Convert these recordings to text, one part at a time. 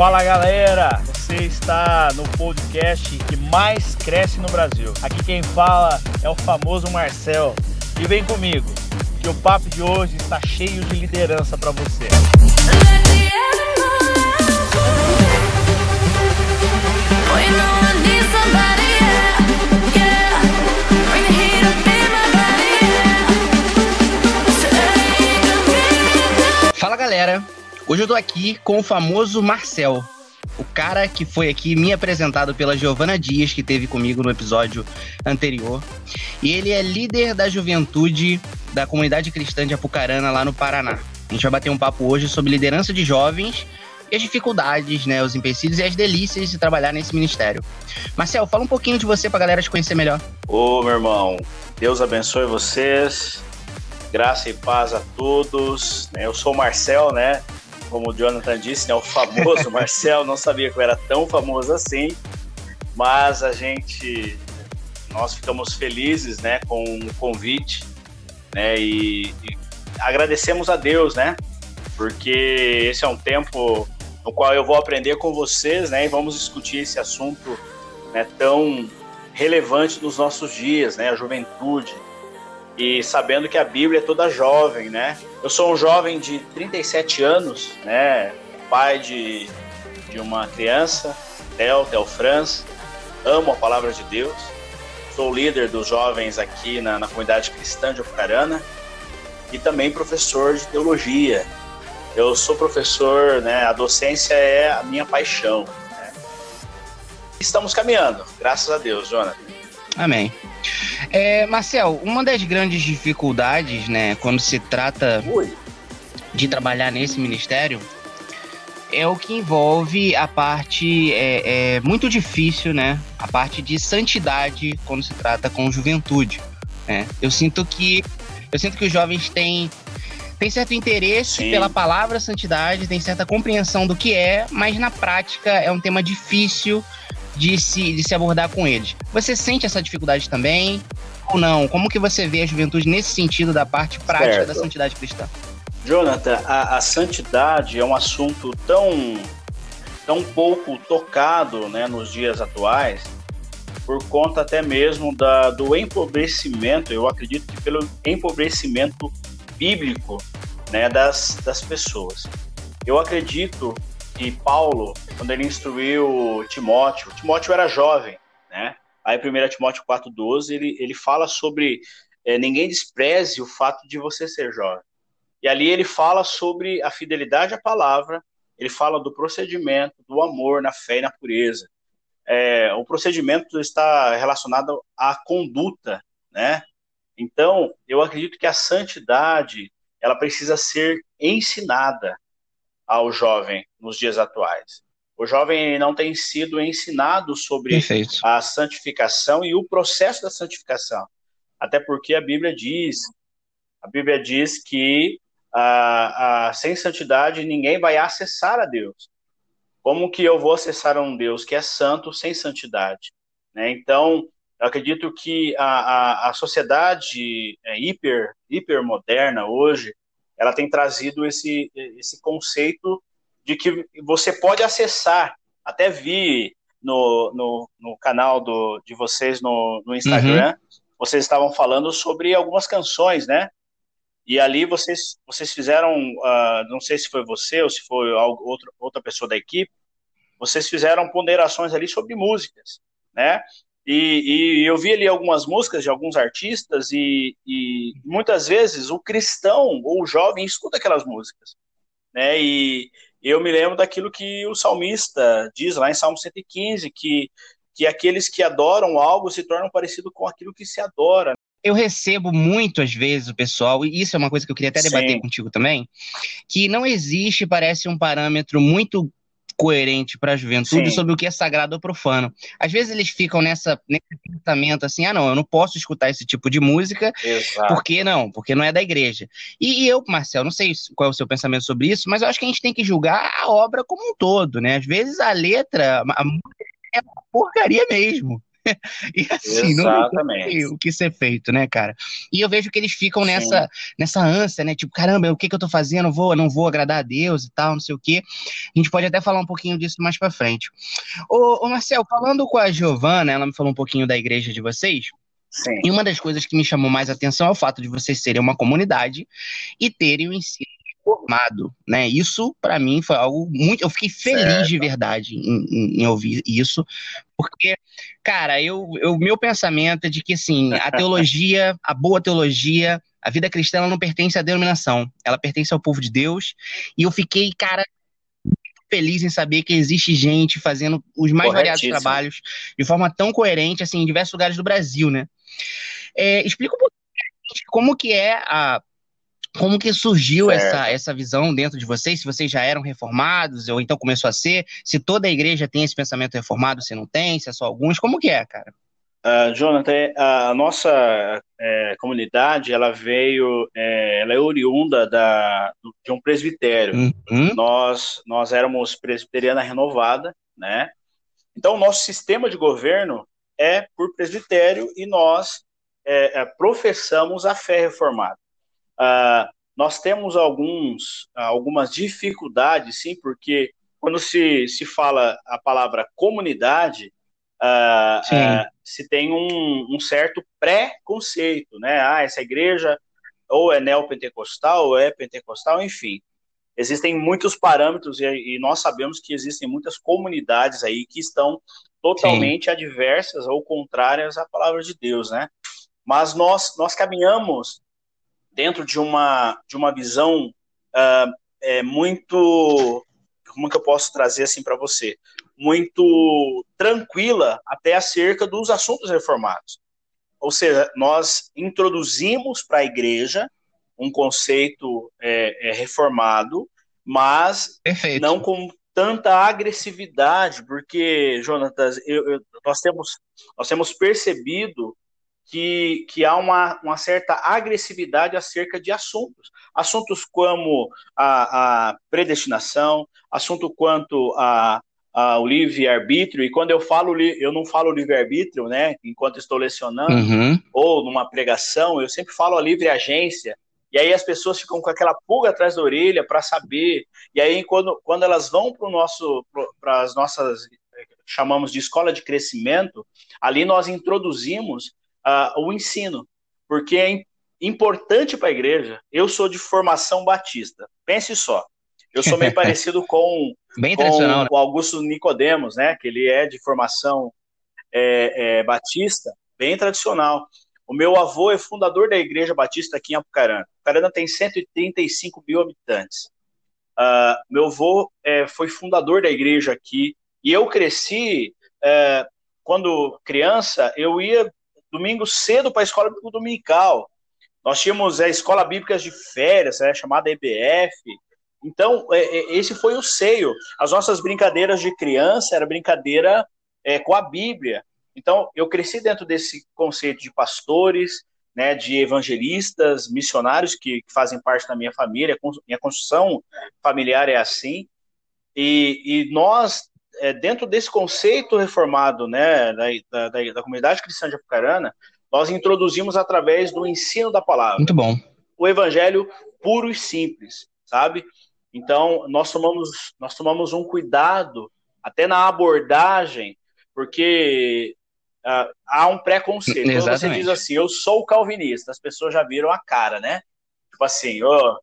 Fala galera, você está no podcast que mais cresce no Brasil. Aqui quem fala é o famoso Marcel. E vem comigo, que o papo de hoje está cheio de liderança para você. Fala galera, hoje eu tô aqui com o famoso Marcel, o cara que foi aqui me apresentado pela Giovana Dias, que teve comigo no episódio anterior. E ele é líder da juventude da comunidade cristã de Apucarana, lá no Paraná. A gente vai bater um papo hoje sobre liderança de jovens e as dificuldades, né, os empecilhos e as delícias de trabalhar nesse ministério. Marcel, fala um pouquinho de você pra galera te conhecer melhor. Ô, meu irmão, Deus abençoe vocês. Graça e paz a todos. Eu sou o Marcel, né? Como o Jonathan disse, né? O famoso Marcel. Não sabia que eu era tão famoso assim. Mas a gente, nós ficamos felizes, né? Com o convite, né? E, e agradecemos a Deus, né? Porque esse é um tempo no qual eu vou aprender com vocês, né? E vamos discutir esse assunto, né? Tão relevante nos nossos dias, né? A juventude e sabendo que a Bíblia é toda jovem, né? Eu sou um jovem de 37 anos, né? Pai de, de uma criança, Theo, Theo Franz. Amo a palavra de Deus. Sou líder dos jovens aqui na, na comunidade cristã de Apucarana e também professor de teologia. Eu sou professor, né? A docência é a minha paixão. Né? Estamos caminhando, graças a Deus, Jonathan. Amém. É, Marcel, uma das grandes dificuldades, né, quando se trata Oi. de trabalhar nesse ministério, é o que envolve a parte é, é, muito difícil, né? A parte de santidade quando se trata com juventude. Né? Eu sinto que eu sinto que os jovens têm têm certo interesse Sim. pela palavra santidade, têm certa compreensão do que é, mas na prática é um tema difícil de se, de se abordar com eles. Você sente essa dificuldade também? Ou não? Como que você vê a juventude nesse sentido da parte prática Certo. da santidade cristã? Jonathan, a, a santidade é um assunto tão, tão pouco tocado né, nos dias atuais, por conta até mesmo da, do empobrecimento, eu acredito que pelo empobrecimento bíblico né, das, das pessoas. Eu acredito que Paulo, quando ele instruiu Timóteo, Timóteo era jovem, né? Aí 1 Timóteo 4,12, ele, ele fala sobre eh, ninguém despreze o fato de você ser jovem. E ali ele fala sobre a fidelidade à palavra, ele fala do procedimento, do amor na fé e na pureza. É, o procedimento está relacionado à conduta, né? Então, eu acredito que a santidade, ela precisa ser ensinada ao jovem nos dias atuais. O jovem não tem sido ensinado sobre Perfeito. a santificação e o processo da santificação. Até porque a Bíblia diz, a Bíblia diz que ah, ah, sem santidade ninguém vai acessar a Deus. Como que eu vou acessar um Deus que é santo sem santidade? Né? Então, eu acredito que a, a, a sociedade é, hiper, hiper moderna hoje, ela tem trazido esse, esse conceito de que você pode acessar, até vi no, no, no canal do, de vocês no, no Instagram, vocês estavam falando sobre algumas canções, né? E ali vocês, vocês fizeram, ah, não sei se foi você ou se foi algo- outro, outra pessoa da equipe, vocês fizeram ponderações ali sobre músicas, né? E, e eu vi ali algumas músicas de alguns artistas e, e muitas vezes o cristão ou o jovem escuta aquelas músicas, né? E eu me lembro daquilo que o salmista diz lá em Salmo 115, que, que aqueles que adoram algo se tornam parecido com aquilo que se adora. Eu recebo muito, às vezes, o pessoal, e isso é uma coisa que eu queria até debater Sim. contigo também, que não existe, parece, um parâmetro muito coerente para a juventude Sim. sobre o que é sagrado ou profano. Às vezes eles ficam nessa, nesse pensamento assim, ah, não, eu não posso escutar esse tipo de música, Exato. por que não? Porque não é da igreja. E, e eu, Marcel, não sei qual é o seu pensamento sobre isso, mas eu acho que a gente tem que julgar a obra como um todo, né? Às vezes a letra, a música é uma porcaria mesmo. e assim, Exatamente. não o que ser feito, né, cara? E eu vejo que eles ficam nessa, nessa ânsia, né? Tipo, caramba, o que, que eu tô fazendo? Vou, não vou agradar a Deus e tal, não sei o quê. A gente pode até falar um pouquinho disso mais pra frente. Ô, ô Marcel, falando com a Giovana, ela me falou um pouquinho da igreja de vocês. Sim. E uma das coisas que me chamou mais atenção é o fato de vocês serem uma comunidade e terem o ensino formado, né? Isso para mim foi algo muito, eu fiquei feliz certo. de verdade em, em, em, ouvir isso, porque, cara, eu, eu meu pensamento é de que assim a teologia, a boa teologia, a vida cristã ela não pertence à denominação, ela pertence ao povo de Deus. E eu fiquei, cara, feliz em saber que existe gente fazendo os mais variados trabalhos de forma tão coerente assim em diversos lugares do Brasil, né? É, explica um pouquinho como que é a como que surgiu essa, essa visão dentro de vocês? Se vocês já eram reformados, ou então começou a ser? Se toda a igreja tem esse pensamento reformado, se não tem, se é só alguns, como que é, cara? Uh, Jonathan, a nossa é, comunidade, ela veio, é, ela é oriunda da, de um presbitério. Uhum. Nós, nós éramos presbiteriana renovada, né? Então, o nosso sistema de governo é por presbitério e nós é, é professamos a fé reformada. Uh, nós temos alguns, algumas dificuldades, sim, porque quando se, se fala a palavra comunidade, uh, uh, se tem um, um certo pré-conceito, né? Ah, essa igreja ou é neopentecostal, ou é pentecostal, enfim. Existem muitos parâmetros e, e nós sabemos que existem muitas comunidades aí que estão totalmente Sim. adversas ou contrárias à palavra de Deus, né? Mas nós, nós caminhamos dentro de uma, de uma visão uh, é, muito. Como que eu posso trazer assim para você? Muito tranquila até acerca dos assuntos reformados. Ou seja, nós introduzimos para a igreja um conceito é, é, reformado, mas Perfeito. não com tanta agressividade, porque, Jonatas, nós, temos, nós temos percebido que, que há uma, uma certa agressividade acerca de assuntos. Assuntos como a, a predestinação, assunto quanto a, a, o livre-arbítrio, e quando eu falo, eu não falo livre-arbítrio, né, enquanto estou lecionando, uhum. ou numa pregação, eu sempre falo a livre-agência, e aí as pessoas ficam com aquela pulga atrás da orelha para saber, e aí quando, quando elas vão para nosso para as nossas chamamos de escola de crescimento, ali nós introduzimos uh, o ensino, porque é importante para a igreja. Eu sou de formação batista. Pense só. Eu sou meio parecido com, Bem com né? o Augusto Nicodemos, né? Que ele é de formação é, é, batista, bem tradicional. O meu avô é fundador da Igreja Batista aqui em Apucarana. Apucarana tem 135 mil habitantes. Uh, meu avô é, foi fundador da igreja aqui e eu cresci é, quando criança. Eu ia domingo cedo para a escola bíblica dominical. Nós tínhamos a é, escola bíblica de férias, é, chamada EBF. Então, é, é, esse foi o seio. As nossas brincadeiras de criança era brincadeira é, com a Bíblia. Então, eu cresci dentro desse conceito de pastores, né, de evangelistas, missionários que, que fazem parte da minha família. Minha construção familiar é assim. E, e nós é, dentro desse conceito reformado né, da, da, da, comunidade cristã de Apucarana, nós introduzimos através do ensino da palavra. Muito bom. O evangelho puro e simples, sabe? Então, nós tomamos, nós tomamos um cuidado até na abordagem, porque uh, há um preconceito. Exatamente. Quando você diz assim, eu sou calvinista, as pessoas já viram a cara, né? Tipo assim, oh,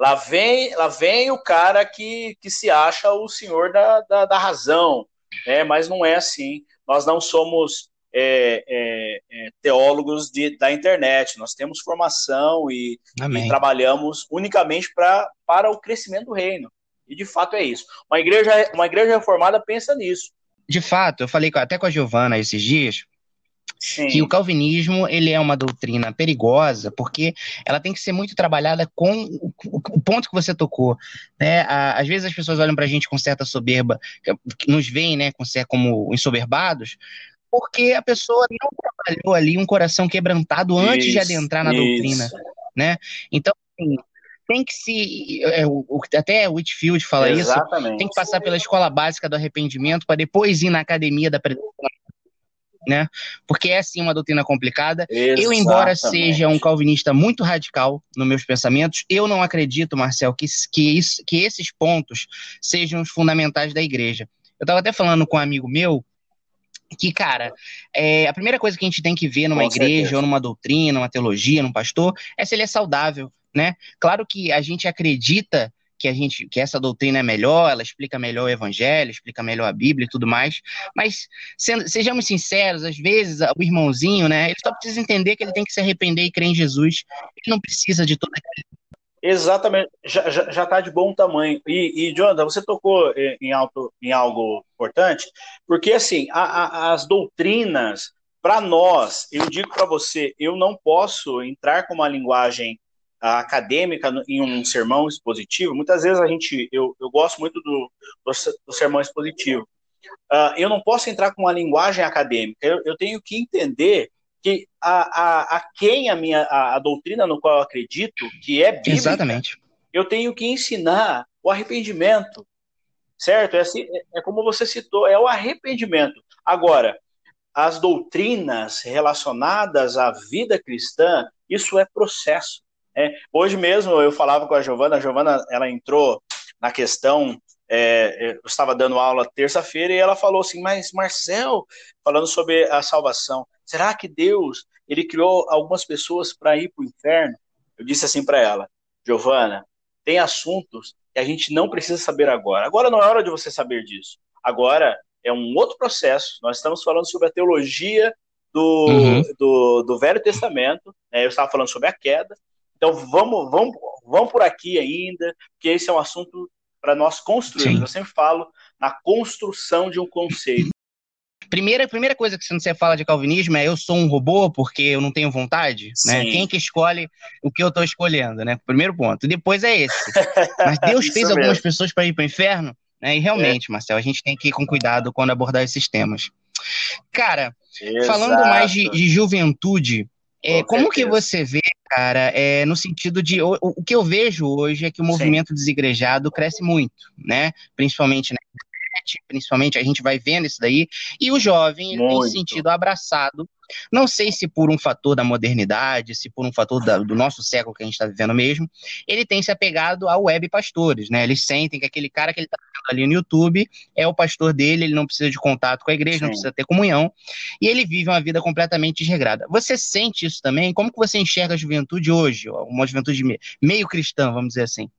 Lá vem, lá vem o cara que, que se acha o senhor da, da, da razão, né? mas não é assim. Nós não somos é, é, é, teólogos de, da internet, nós temos formação e, e trabalhamos unicamente pra, para o crescimento do reino. E de fato é isso. Uma igreja, uma igreja reformada pensa nisso. De fato, eu falei até com a Giovana esses dias, Sim. que o calvinismo ele é uma doutrina perigosa porque ela tem que ser muito trabalhada com o, o ponto que você tocou, né? Às vezes as pessoas olham para a gente com certa soberba, nos veem, né, como ensoberbados, porque a pessoa não trabalhou ali um coração quebrantado antes isso, de adentrar na isso. doutrina, né? Então, assim, tem que se. É, o, até Whitfield fala Exatamente. isso. Tem que passar pela escola básica do arrependimento para depois ir na academia da né? Porque é sim uma doutrina complicada. Exatamente. Eu, embora seja um calvinista muito radical nos meus pensamentos, eu não acredito, Marcel, que, que, isso, que esses pontos sejam os fundamentais da igreja. Eu estava até falando com um amigo meu que, cara, é, a primeira coisa que a gente tem que ver numa com igreja, certeza. ou numa doutrina, numa teologia, num pastor, é se ele é saudável, né? Claro que a gente acredita que a gente que essa doutrina é melhor, ela explica melhor o evangelho, explica melhor a Bíblia e tudo mais. Mas sendo, sejamos sinceros, às vezes o irmãozinho, né, ele só precisa entender que ele tem que se arrepender e crer em Jesus. Ele não precisa de toda Exatamente, já, já, já tá de bom tamanho. E, e Jonathan, você tocou em, alto, em algo importante, porque assim, a, a, as doutrinas, para nós, eu digo para você, eu não posso entrar com uma linguagem acadêmica em um sermão expositivo, muitas vezes a gente, eu, eu gosto muito do, do, do sermão expositivo. Uh, eu não posso entrar com uma linguagem acadêmica, eu, eu tenho que entender que a, a, a quem a minha a, a, doutrina no qual eu acredito, que é bíblica, Exatamente. eu tenho que ensinar o arrependimento, certo? É, assim, é, é como você citou, é o arrependimento. Agora, as doutrinas relacionadas à vida cristã, isso é processo. É, hoje mesmo eu falava com a Giovana, a Giovana ela entrou na questão, é, eu estava dando aula terça-feira e ela falou assim, mas Marcel, falando sobre a salvação, será que Deus ele criou algumas pessoas para ir para o inferno? Eu disse assim para ela, Giovana, tem assuntos que a gente não precisa saber agora. Agora não é hora de você saber disso. Agora é um outro processo. Nós estamos falando sobre a teologia do, uhum. do, do, Velho Testamento. Né? Eu estava falando sobre a queda. Então vamos, vamos, vamos por aqui ainda, porque esse é um assunto para nós construirmos. Sim. Eu sempre falo na construção de um conceito. Primeira, primeira coisa que você fala de calvinismo é eu sou um robô porque eu não tenho vontade, né? Quem que escolhe o que eu estou escolhendo, né? Primeiro ponto. Depois é esse. Mas Deus fez mesmo. algumas pessoas para ir para o inferno, né? E realmente, é. Marcel, a gente tem que ir com cuidado quando abordar esses temas. Cara, Exato. falando mais de, de juventude, é, como que você vê, cara, é, no sentido de. O, o, que eu vejo hoje é que o movimento Sim. desigrejado cresce muito, né? Principalmente na internet, principalmente a gente vai vendo isso daí, e o jovem tem sentido abraçado não sei se por um fator da modernidade, se por um fator da, do nosso século que a gente está vivendo mesmo, ele tem se apegado a web pastores, né? Eles sentem que aquele cara que ele está vendo ali no YouTube é o pastor dele, ele não precisa de contato com a igreja, Sim. não precisa ter comunhão, e ele vive uma vida completamente desregrada. Você sente isso também? Como que você enxerga a juventude hoje? Uma juventude meio cristã, vamos dizer assim.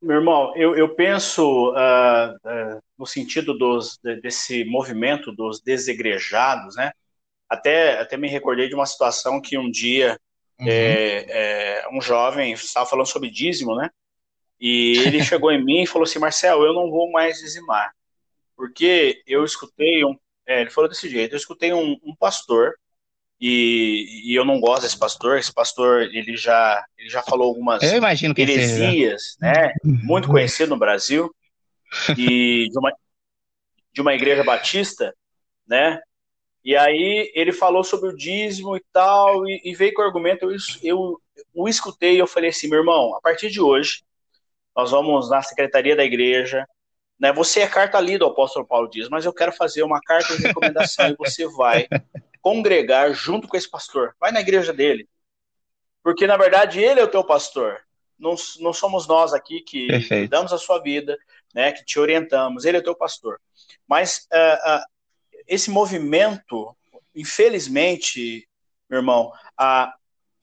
Meu irmão, eu, eu penso uh, uh, no sentido dos, desse movimento dos desegrejados, né? Até, até me recordei de uma situação que um dia uhum. é, é, um jovem estava falando sobre dízimo, né? E ele chegou em mim e falou assim: Marcel, eu não vou mais dizimar. Porque eu escutei um. É, ele falou desse jeito: eu escutei um, um pastor e, e, eu não gosto desse pastor. Esse pastor ele já, ele já falou algumas eu imagino que heresias, seja. né? Muito conhecido no Brasil e de uma, de uma igreja batista, né? E aí ele falou sobre o dízimo e tal, e, e veio com o argumento, eu, eu o escutei e eu falei assim, meu irmão, a partir de hoje, nós vamos na secretaria da igreja, né? Você é carta lida, o apóstolo Paulo diz, mas eu quero fazer uma carta de recomendação e você vai congregar junto com esse pastor. Vai na igreja dele. Porque, na verdade, ele é o teu pastor. Não, não somos nós aqui que Perfeito. damos a sua vida, né, que te orientamos. Ele é o teu pastor. Mas uh, uh, esse movimento, infelizmente, meu irmão, a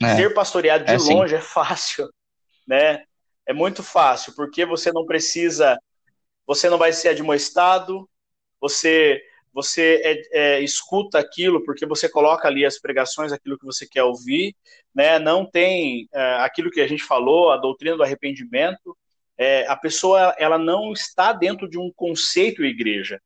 é, ser pastoreado de é assim. longe é fácil, né? É muito fácil, porque você não precisa, você não vai ser admoestado, você você é, é, escuta aquilo porque você coloca ali as pregações, aquilo que você quer ouvir, né? Não tem é, aquilo que a gente falou, a doutrina do arrependimento. É, a pessoa ela não está dentro de um conceito igreja.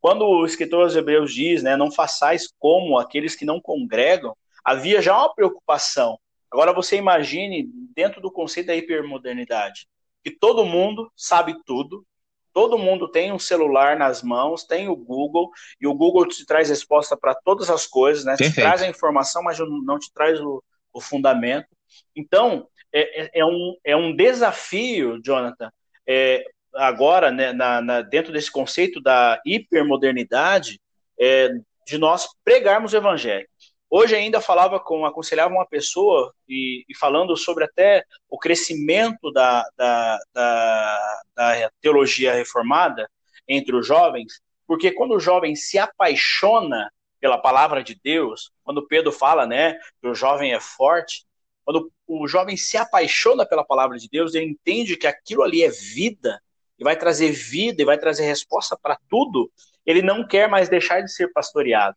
Quando o escritor aos Hebreus diz, né, não façais como aqueles que não congregam, havia já uma preocupação. Agora você imagine dentro do conceito da hipermodernidade, que todo mundo sabe tudo, todo mundo tem um celular nas mãos, tem o Google, e o Google te traz resposta para todas as coisas, né? Te traz a informação, mas não te traz o, o fundamento. Então, é, é, é, um, é um desafio, Jonathan, é, agora, né, na, na, dentro desse conceito da hipermodernidade, é, de nós pregarmos o evangelho. Hoje ainda falava com, aconselhava uma pessoa e, e falando sobre até o crescimento da, da, da, da, teologia reformada entre os jovens, porque quando o jovem se apaixona pela palavra de Deus, quando Pedro fala, né, que o jovem é forte, quando o jovem se apaixona pela palavra de Deus, ele entende que aquilo ali é vida, e vai trazer vida, e vai trazer resposta para tudo, ele não quer mais deixar de ser pastoreado.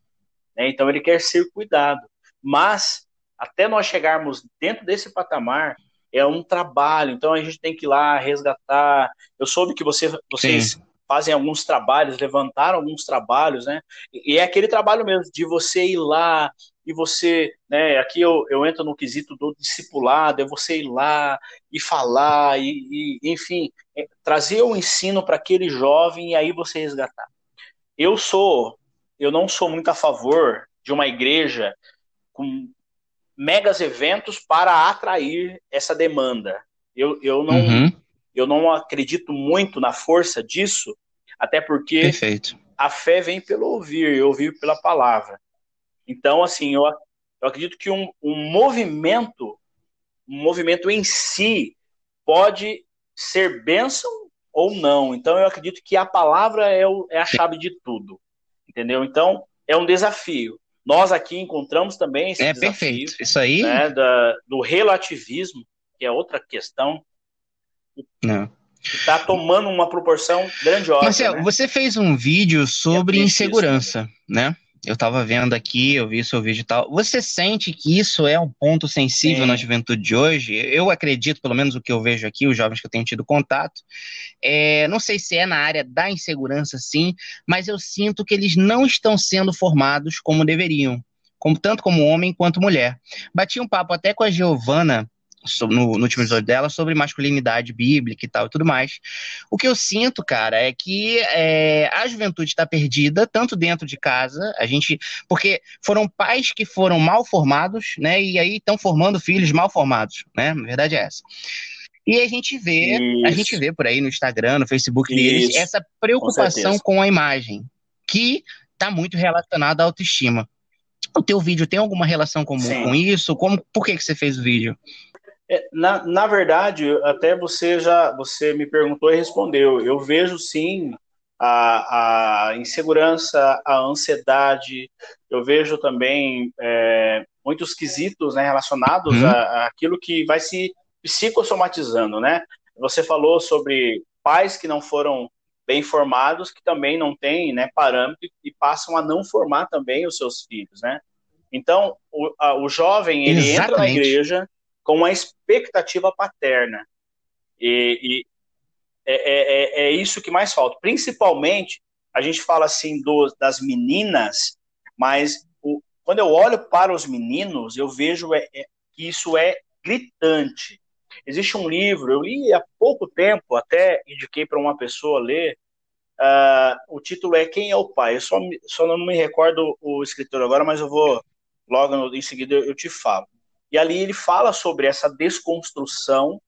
Né? Então ele quer ser cuidado. Mas até nós chegarmos dentro desse patamar, é um trabalho. Então a gente tem que ir lá resgatar. Eu soube que você, vocês Sim. fazem alguns trabalhos, levantaram alguns trabalhos, né? E é aquele trabalho mesmo de você ir lá e você, né? Aqui eu, eu entro no quesito do discipulado, é você ir lá e falar e, e enfim, é, trazer o ensino para aquele jovem e aí você resgatar. Eu sou eu não sou muito a favor de uma igreja com megas eventos para atrair essa demanda. Eu, eu, não, uhum. eu não acredito muito na força disso, até porque Perfeito. a fé vem pelo ouvir, e ouvir pela palavra. Então, assim, eu, eu acredito que um, um movimento, um movimento em si, pode ser bênção ou não. Então, eu acredito que a palavra é, o, é a chave de tudo entendeu? Então, é um desafio. Nós aqui encontramos também esse é, desafio. perfeito. Isso aí. Né, da, do relativismo, que é outra questão. Não. Está tomando uma proporção grandiosa. Marcelo, né? você fez um vídeo sobre é insegurança, isso, né? Eu estava vendo aqui, eu vi seu vídeo e tal. Você sente que isso é um ponto sensível Sim. na juventude de hoje? Eu acredito, pelo menos o que eu vejo aqui, os jovens que eu tenho tido contato. É, não sei se é na área da insegurança, sim, mas eu sinto que eles não estão sendo formados como deveriam, como, tanto como homem quanto mulher. Bati um papo até com a Giovana no, no último episódio dela sobre masculinidade bíblica e tal e tudo mais. O que eu sinto, cara, é que é, a juventude está perdida, tanto dentro de casa, a gente. Porque foram pais que foram mal formados, né? E aí estão formando filhos mal formados, né? A verdade é essa. E a gente vê, Isso. a gente vê por aí no Instagram, no Facebook deles, essa preocupação com, com a imagem, que está muito relacionada à autoestima. O teu vídeo tem alguma relação com, com isso? Como, por que, que você fez o vídeo? É, na, na verdade, até você já você me perguntou e respondeu. Eu vejo sim a, a insegurança, a ansiedade. Eu vejo também é, muitos quesitos né, relacionados uhum. àquilo que vai se psicossomatizando, né? Você falou sobre pais que não foram bem formados, que também não têm né, parâmetro e passam a não formar também os seus filhos, né? Então, o, a, o jovem, ele Exatamente. entra na igreja, com uma expectativa paterna. E, e é, é, é, é, isso que mais falta. Principalmente, a gente fala assim do, das meninas, mas o, quando eu olho para os meninos, eu vejo é, é, que isso é gritante. Existe um livro, eu li há pouco tempo, até indiquei para uma pessoa ler. Uh, o título é Quem é o Pai? Eu só, só não me recordo o escritor agora, mas eu vou logo em seguida eu te falo. E ali ele fala sobre essa desconstrução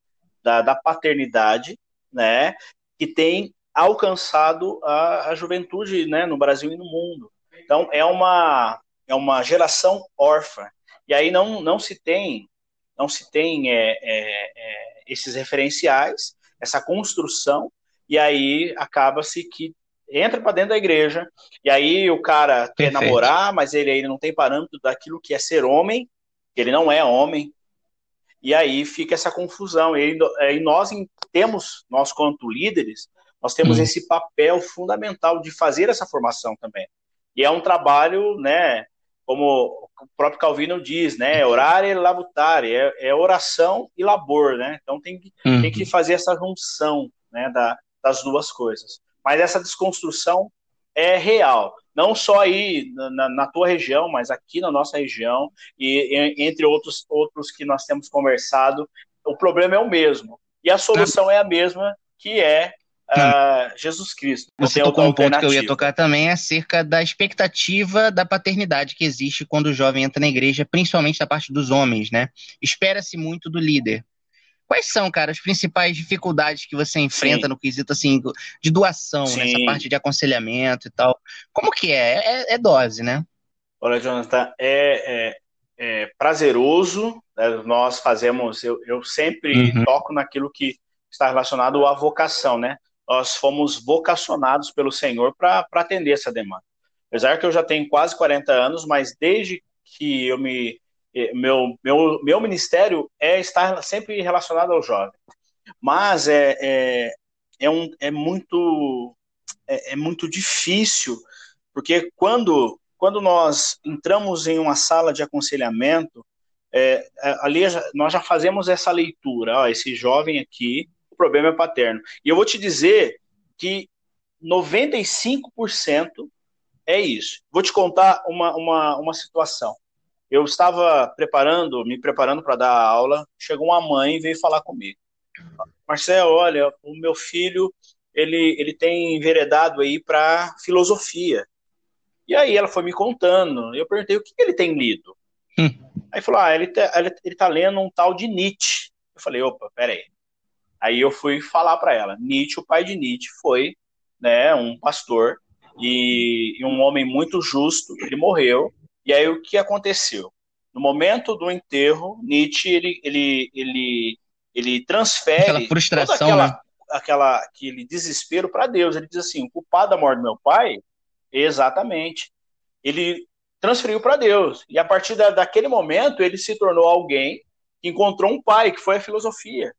da, da paternidade, né, que tem alcançado a, a juventude, né, no Brasil e no mundo. Então é uma é uma geração órfã. E aí não, não se tem não se tem é, é, é, esses referenciais, essa construção, e aí acaba-se que entra para dentro da igreja, e aí o cara Perfeito. quer namorar, mas ele, ele não tem parâmetro daquilo que é ser homem, ele não é homem. E aí fica essa confusão. E, e nós temos, nós quanto líderes, nós temos uhum. esse papel fundamental de fazer essa formação também. E é um trabalho, né, como o próprio Calvino diz, né, orar e labutar, é, é oração e labor, né? Então tem que, uhum. tem que fazer essa junção, né, da, das duas coisas. Mas essa desconstrução é real não só aí na, na, tua região, mas aqui na nossa região e, entre outros outros que nós temos conversado, o problema é o mesmo e a solução é a mesma, que é uh, Jesus Cristo. Você tocou um ponto que eu ia tocar também acerca da expectativa da paternidade que existe quando o jovem entra na igreja, principalmente da parte dos homens, né? Espera-se muito do líder. Quais são, cara, as principais dificuldades que você enfrenta Sim. no quesito assim de doação, Sim. nessa parte de aconselhamento e tal? Como que é? é? É, dose, né? Olha, Jonathan, é, é, é prazeroso. Né? Nós fazemos, eu, eu sempre uhum. toco naquilo que está relacionado à vocação, né? Nós fomos vocacionados pelo Senhor para atender essa demanda. Apesar que eu já tenho quase 40 anos, mas desde que eu me meu, meu, meu ministério é estar sempre relacionado ao jovem. Mas é, é, é, um, é, muito, é, é muito difícil, porque quando, quando nós entramos em uma sala de aconselhamento, é, é ali nós já fazemos essa leitura. Ó, esse jovem aqui, o problema é paterno. E eu vou te dizer que 95% é isso. Vou te contar uma, uma, uma situação. Eu estava preparando, me preparando para dar aula, chegou uma mãe e veio falar comigo. Marcelo, olha, o meu filho, ele, ele tem enveredado aí para filosofia. E aí ela foi me contando, eu perguntei o que ele tem lido. Hum. Aí falou, ah, ele tá, ele, ele tá lendo um tal de Nietzsche. Eu falei, opa, peraí. Aí eu fui falar para ela, Nietzsche, o pai de Nietzsche, foi né, um pastor e, e um homem muito justo, ele morreu, e aí o que aconteceu? No momento do enterro, Nietzsche ele, ele, ele, ele transfere aquela frustração, aquela, né? aquela, aquele desespero para Deus. Ele diz assim: o culpado da morte do meu pai, exatamente, ele transferiu para Deus. E a partir da, daquele momento, ele se tornou alguém que encontrou um pai, que foi a filosofia.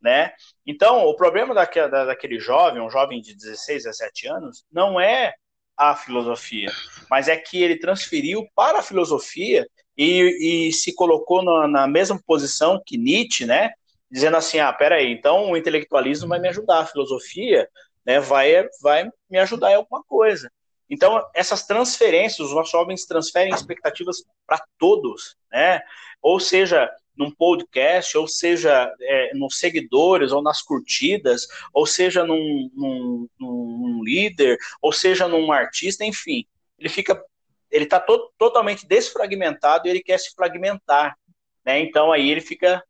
Né? Então, o problema daquele, daquele jovem, um jovem de 16, 17 anos, não é a filosofia, mas é que ele transferiu para a filosofia e, e se colocou na, na, mesma posição que Nietzsche, né? Dizendo assim, ah, peraí, então o intelectualismo vai me ajudar, a filosofia né, vai, vai me ajudar em alguma coisa. Então, essas transferências, os nossos jovens transferem expectativas para todos, né? Ou seja, num podcast, ou seja, é, nos seguidores, ou nas curtidas, ou seja, num, num, num líder, ou seja, num artista, enfim. Ele fica, ele está to totalmente desfragmentado e ele quer se fragmentar, né? Então aí ele fica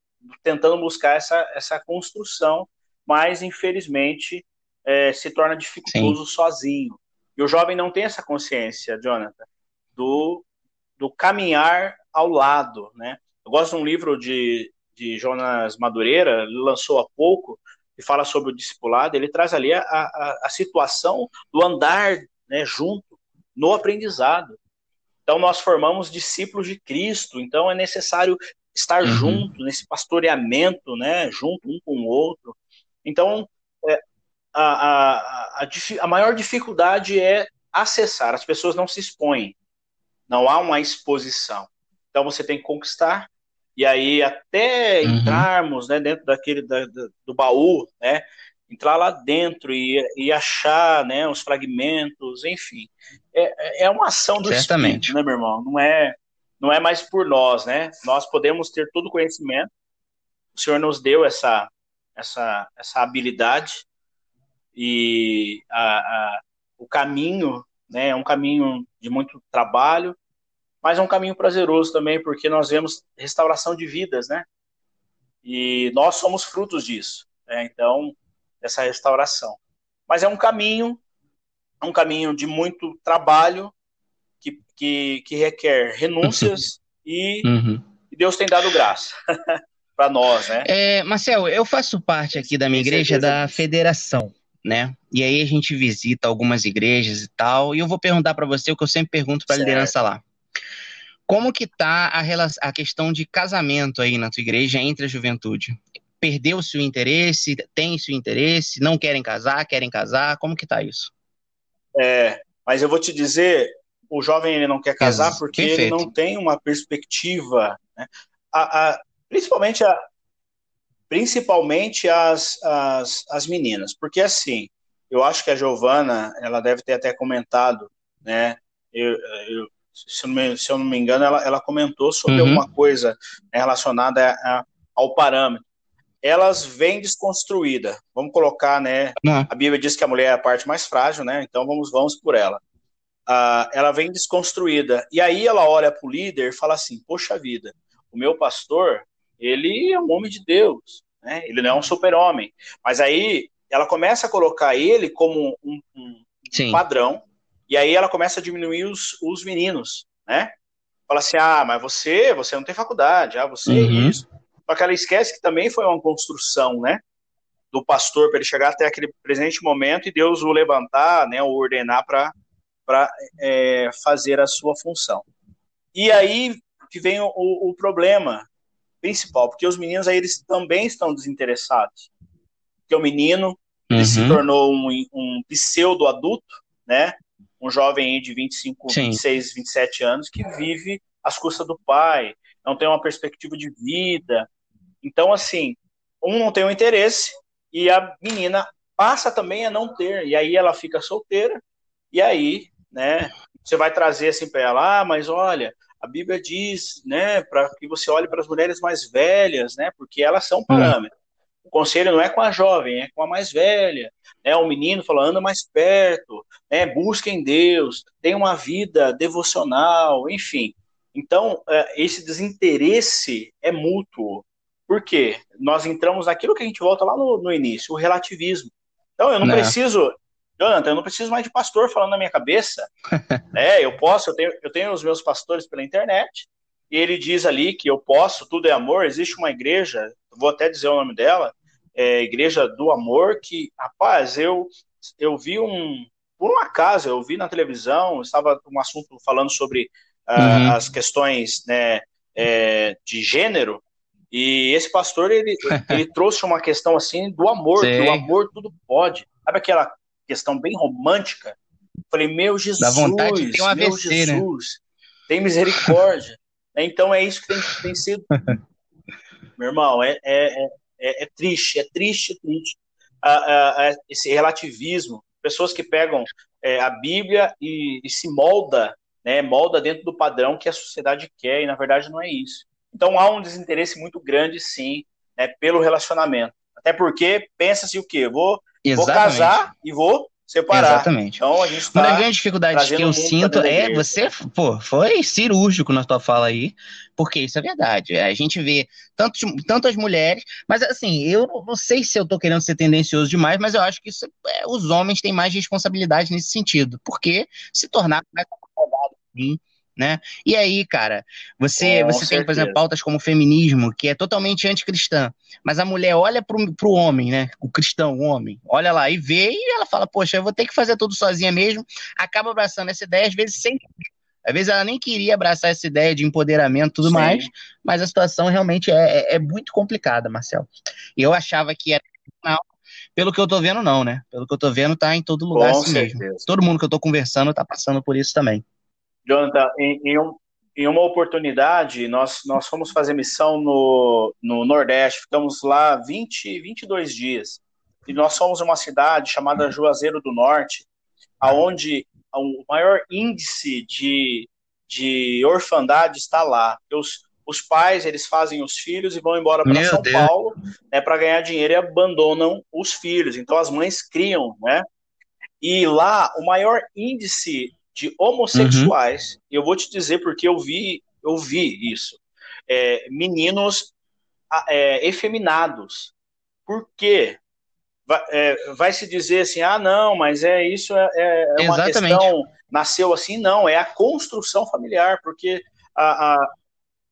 tentando buscar essa, essa construção, mas infelizmente é, se torna dificultoso Sim. sozinho. E o jovem não tem essa consciência, Jonathan, do, do caminhar ao lado, né? Eu gosto de um livro de, de Jonas Madureira, ele lançou há pouco, e fala sobre o discipulado, ele traz ali a, a, a situação do andar né, junto no aprendizado. Então, nós formamos discípulos de Cristo, então é necessário estar uhum. junto nesse pastoreamento, né, junto um com o outro. Então, é, a, a, a, a maior dificuldade é acessar, as pessoas não se expõem, não há uma exposição. Então, você tem que conquistar e aí, até uhum. entrarmos né, dentro daquele da, do baú, né, entrar lá dentro e, e achar né, os fragmentos, enfim. É, é uma ação do Certamente. Espírito, né, meu irmão? Não é, não é mais por nós, né? Nós podemos ter todo o conhecimento. O Senhor nos deu essa, essa, essa habilidade e a, a, o caminho né, é um caminho de muito trabalho, mas é um caminho prazeroso também, porque nós vemos restauração de vidas, né? E nós somos frutos disso, né? Então, essa restauração. Mas é um caminho, é um caminho de muito trabalho, que, que, que requer renúncias e, uhum. e, Deus tem dado graça para nós, né? É, Marcel, eu faço parte aqui da minha igreja da federação, né? E aí a gente visita algumas igrejas e tal, e eu vou perguntar para você o que eu sempre pergunto para a liderança lá. Como que tá a, relação, a questão de casamento aí na tua igreja entre a juventude? Perdeu seu interesse? Tem seu interesse? Não querem casar? Querem casar? Como que tá isso? É, mas eu vou te dizer, o jovem ele não quer casar porque Perfeito. ele não tem uma perspectiva, né? a, a, principalmente a, principalmente as, as, as meninas, porque assim, eu acho que a Giovana, ela deve ter até comentado, né? Eu, eu, se eu não me, eu não me engano, ela, ela comentou sobre uhum. alguma coisa relacionada a, a, ao parâmetro. Elas vêm desconstruída. Vamos colocar, né? Uhum. A Bíblia diz que a mulher é a parte mais frágil, né? Então vamos, vamos por ela. Uh, ela vem desconstruída. E aí ela olha para o líder e fala assim: Poxa vida, o meu pastor, ele é um homem de Deus, né? Ele não é um super-homem. Mas aí ela começa a colocar ele como um, um padrão e aí ela começa a diminuir os, os meninos. né? Fala assim, ah, mas você, você não tem faculdade, ah, você é uhum. isso. Só que ela esquece que também foi uma construção, né? Do pastor para ele chegar até aquele presente momento e Deus o levantar, né? O ordenar para é, fazer a sua função. E aí que vem o, o, problema principal, porque os meninos aí eles também estão desinteressados. Porque o menino uhum. se tornou um, um pseudo adulto, né? Um jovem de 25, Sim. 26, 27 anos que vive às custas do pai, não tem uma perspectiva de vida. Então, assim, um não tem um interesse e a menina passa também a não ter. E aí ela fica solteira e aí, né, você vai trazer assim para ela, ah, mas olha, a Bíblia diz, né, para que você olhe para as mulheres mais velhas, né, porque elas são hum. O conselho não é com a jovem, é com a mais velha. Né, o menino fala, anda mais perto, né, busca em Deus, tem uma vida devocional, enfim. Então, é, esse desinteresse é mútuo. Por quê? Nós entramos naquilo que a gente volta lá no, no início, o relativismo. Então, eu não, não. Né. preciso Jonathan, eu não preciso mais de pastor falando na minha cabeça. é, eu posso, eu tenho, eu tenho os meus pastores pela internet, e ele diz ali que eu posso, tudo é amor. Existe uma igreja, vou até dizer o nome dela, é Igreja do Amor, que, rapaz, eu, eu vi um. Por um acaso, eu vi na televisão, estava um assunto falando sobre uh, uhum. as questões né, é, de gênero, e esse pastor, ele, ele trouxe uma questão assim do amor, Sim. que o amor tudo pode. Sabe aquela questão bem romântica. Falei, meu Jesus, Dá vontade de ter um AVC, meu né? Jesus, né? tem misericórdia. Então é isso que tem, tem sido. meu irmão, é, é, é, é, triste, é triste, é triste. esse relativismo, pessoas que pegam é, a Bíblia e, e, se molda, né, molda dentro do padrão que a sociedade quer, e na verdade não é isso. Então há um desinteresse muito grande, sim, né, pelo relacionamento. Até porque pensa-se o quê? Vou Exatamente. Vou casar e vou separar. Exatamente. Então a gente tá Uma das grandes dificuldades que eu sinto é você, pô, foi cirúrgico na tua fala aí, porque isso é verdade. A gente vê tantos, tantas mulheres, mas assim, eu não sei se eu tô querendo ser tendencioso demais, mas eu acho que isso, é, os homens têm mais responsabilidade nesse sentido, porque se tornar mais complicado, né? E aí, cara, você, Com você certeza. tem, por exemplo, pautas como o feminismo, que é totalmente anticristã, mas a mulher olha pro, pro homem, né? O cristão, o homem, olha lá e vê e ela fala, poxa, eu vou ter que fazer tudo sozinha mesmo, acaba abraçando essa ideia, às vezes sem às vezes ela nem queria abraçar essa ideia de empoderamento e tudo Sim. mais, mas a situação realmente é, é, é, muito complicada, Marcel. E eu achava que era pelo que eu tô vendo, não, né? Pelo que eu tô vendo, tá em todo lugar Com assim certeza. mesmo. Todo mundo que eu tô conversando tá passando por isso também. Jonathan, em, em, um, em, uma oportunidade, nós, nós fomos fazer missão no, no Nordeste, ficamos lá 20, 22 dias. E nós fomos uma cidade chamada Juazeiro do Norte, aonde o maior índice de, de orfandade está lá. Os, os pais eles fazem os filhos e vão embora para São Deus. Paulo né, para ganhar dinheiro e abandonam os filhos. Então as mães criam, né? E lá o maior índice de homossexuais. Uhum. Eu vou te dizer porque eu vi, eu vi isso. É, meninos é, efeminados. Por quê? Vai, é, vai, se dizer assim, ah, não, mas é isso é, é, é uma Exatamente. questão nasceu assim, não, é a construção familiar, porque a, a,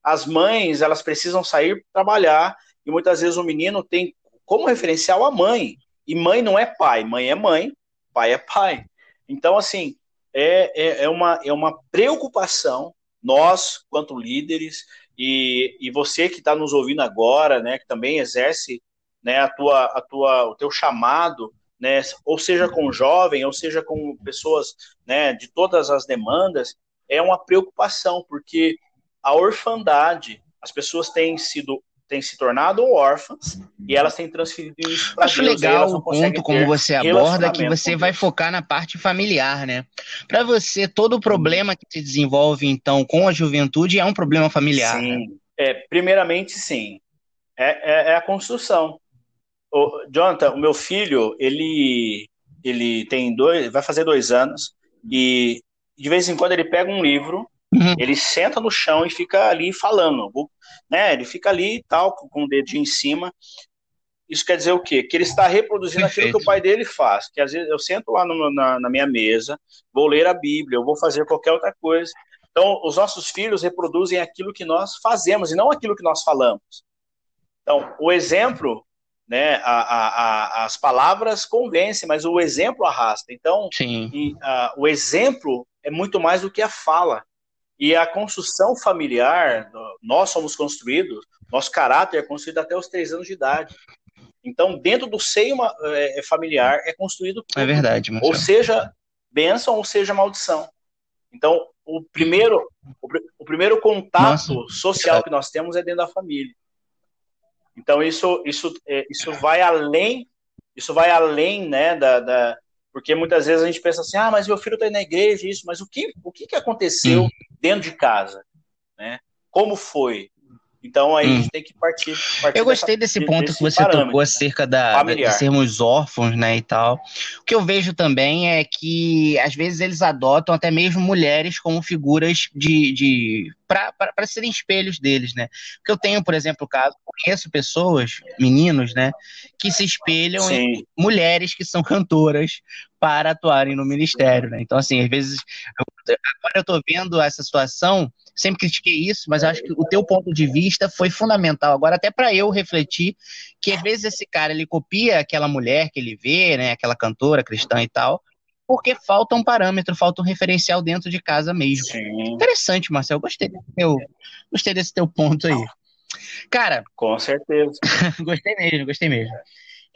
as mães elas precisam sair trabalhar e muitas vezes o menino tem como referencial a mãe e mãe não é pai, mãe é mãe, pai é pai. Então assim, é, é, é, uma, é uma preocupação, nós, quanto líderes, e, e você que está nos ouvindo agora, né, que também exerce né, a tua, a tua, o teu chamado, né, ou seja com jovem, ou seja com pessoas né, de todas as demandas, é uma preocupação, porque a orfandade, as pessoas têm sido têm se tornado órfãs e elas têm transferido isso para Acho Deus, legal o ponto como você aborda que você vai focar na parte familiar, né? Para você, todo o problema que se desenvolve, então, com a juventude é um problema familiar. Sim. Né? É, primeiramente, sim. É, é, é a construção. O, Jonathan, o meu filho, ele, ele tem dois, vai fazer dois anos e de vez em quando ele pega um livro Uhum. Ele senta no chão e fica ali falando, né? Ele fica ali tal, com o dedinho em cima. Isso quer dizer o quê? Que ele está reproduzindo Perfeito. aquilo que o pai dele faz. Que às vezes eu sento lá no, na, na, minha mesa, vou ler a Bíblia, eu vou fazer qualquer outra coisa. Então, os nossos filhos reproduzem aquilo que nós fazemos e não aquilo que nós falamos. Então, o exemplo, né, a, a, a, as palavras convencem, mas o exemplo arrasta. Então, e, o exemplo é muito mais do que a fala. E a construção familiar, nós somos construídos, nosso caráter é construído até os três anos de idade. Então, dentro do seio é, familiar é construído tudo. É verdade. Marcelo. Ou seja, bênção ou seja maldição. Então, o primeiro, o, o primeiro contato Nossa. social que nós temos é dentro da família. Então, isso, isso, é, isso vai além, isso vai além, né, da, da, porque muitas vezes a gente pensa assim, ah, mas meu filho está na igreja, isso, mas o que, o que, que aconteceu hum. Dentro de casa, né? Como foi? Então aí hum. a gente tem que partir. partir eu gostei dessa, desse ponto desse que você tocou acerca da, de sermos órfãos, né, e tal. O que eu vejo também é que às vezes eles adotam até mesmo mulheres como figuras de, de para serem espelhos deles, né? Porque eu tenho, por exemplo, o caso, conheço pessoas, meninos, né, que se espelham Sim. em mulheres que são cantoras para atuarem no ministério, né? Então, assim, às vezes, eu, agora eu estou vendo essa situação sempre critiquei isso, mas acho que o teu ponto de vista foi fundamental agora até para eu refletir que às vezes esse cara ele copia aquela mulher que ele vê, né, aquela cantora cristã e tal, porque falta um parâmetro, falta um referencial dentro de casa mesmo. Sim. Interessante, Marcel, gostei desse teu, gostei desse teu ponto aí. Cara, com certeza. gostei mesmo, gostei mesmo.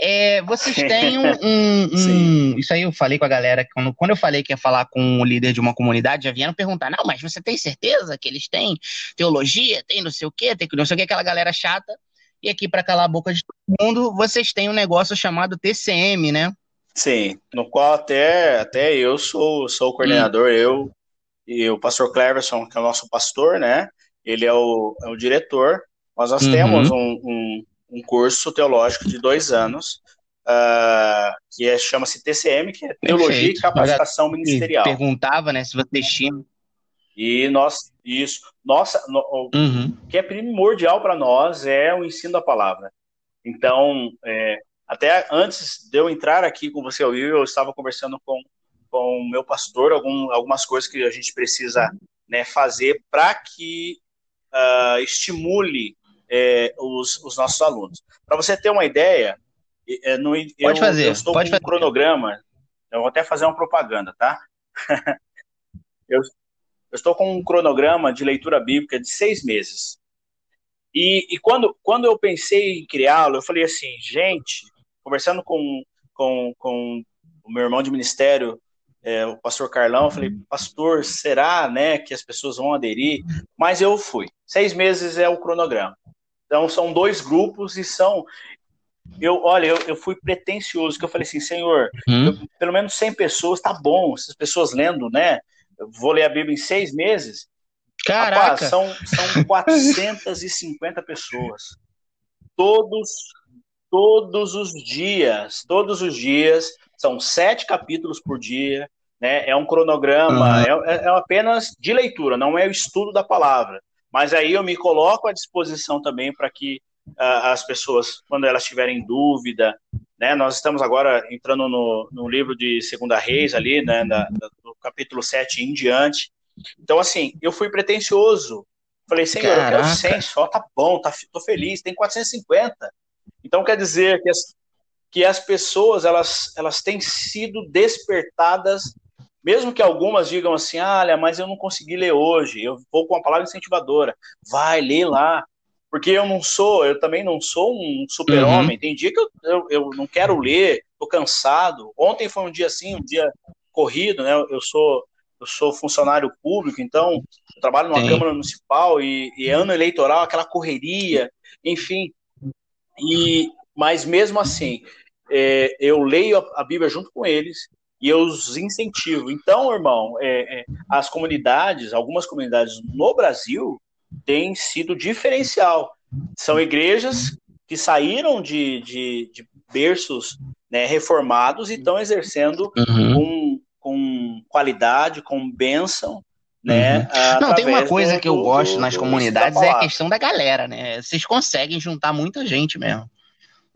É, vocês têm um, um, um, Isso aí eu falei com a galera. Quando, quando eu falei que ia falar com o líder de uma comunidade, já vieram perguntar: não, mas você tem certeza que eles têm teologia, tem não sei o quê, tem não sei o que, aquela galera chata. E aqui, para calar a boca de todo mundo, vocês têm um negócio chamado TCM, né? Sim, no qual até, até eu sou, sou o coordenador, eu e o pastor Cleverson, que é o nosso pastor, né? Ele é o, é o diretor. Mas nós uhum. temos um, um um curso teológico de dois anos, uh, que é, chama-se TCM, que é Teologia Perfeito. e Capacitação Ministerial. Perguntava, né, se vocês tinham. E nós, isso, nossa, no, uhum. o que é primordial para nós é o ensino da palavra. Então, é, até antes de eu entrar aqui com você, Will, eu estava conversando com, com o meu pastor algum, algumas coisas que a gente precisa né, fazer para que uh, estimule é, os, os, nossos alunos. Para você ter uma ideia, é, no, pode eu, fazer, eu estou pode com um fazer. cronograma, eu vou até fazer uma propaganda, tá? eu, eu, estou com um cronograma de leitura bíblica de seis meses. E, e quando, quando eu pensei em criá-lo, eu falei assim, gente, conversando com, com, com o meu irmão de ministério, é, o pastor Carlão, eu falei, pastor, será né, que as pessoas vão aderir? Mas eu fui. Seis meses é o cronograma. Então são dois grupos e são. Eu, olha, eu, eu fui pretencioso, que eu falei assim, Senhor, hum? eu, pelo menos 100 pessoas, tá bom, essas pessoas lendo, né? Eu vou ler a Bíblia em seis meses. Caraca! Rapaz, são, são 450 pessoas. Todos, todos os dias, todos os dias, são sete capítulos por dia, né? É um cronograma, uhum. é, é apenas de leitura, não é o estudo da palavra. Mas aí eu me coloco à disposição também para que uh, as pessoas, quando elas tiverem dúvida, né, nós estamos agora entrando no, no livro de Segunda Reis ali, né, na, do capítulo 7 em diante. Então, assim, eu fui pretencioso. Falei, Senhor, Caraca. eu quero 100 só, tá bom, tá, tô feliz, tem 450. Então, quer dizer que as, que as pessoas, elas, elas têm sido despertadas mesmo que algumas digam assim, ah, olha, mas eu não consegui ler hoje, eu vou com uma palavra incentivadora. Vai, lê lá. Porque eu não sou, eu também não sou um super-homem. Uhum. Tem dia que eu, eu, eu, não quero ler, tô cansado. Ontem foi um dia assim, um dia corrido, né? Eu sou, eu sou funcionário público, então eu trabalho numa Sim. Câmara Municipal e, e é ano eleitoral, aquela correria, enfim. E, mas mesmo assim, é, eu leio a, a Bíblia junto com eles, e eu os incentivo. Então, irmão, é, é, as comunidades, algumas comunidades no Brasil têm sido diferencial. São igrejas que saíram de, de, de berços né, reformados e estão exercendo uhum. com, com qualidade, com bênção, né? Uhum. Não, tem uma coisa do, que eu gosto do, nas comunidades é a questão da galera, né? Vocês conseguem juntar muita gente mesmo.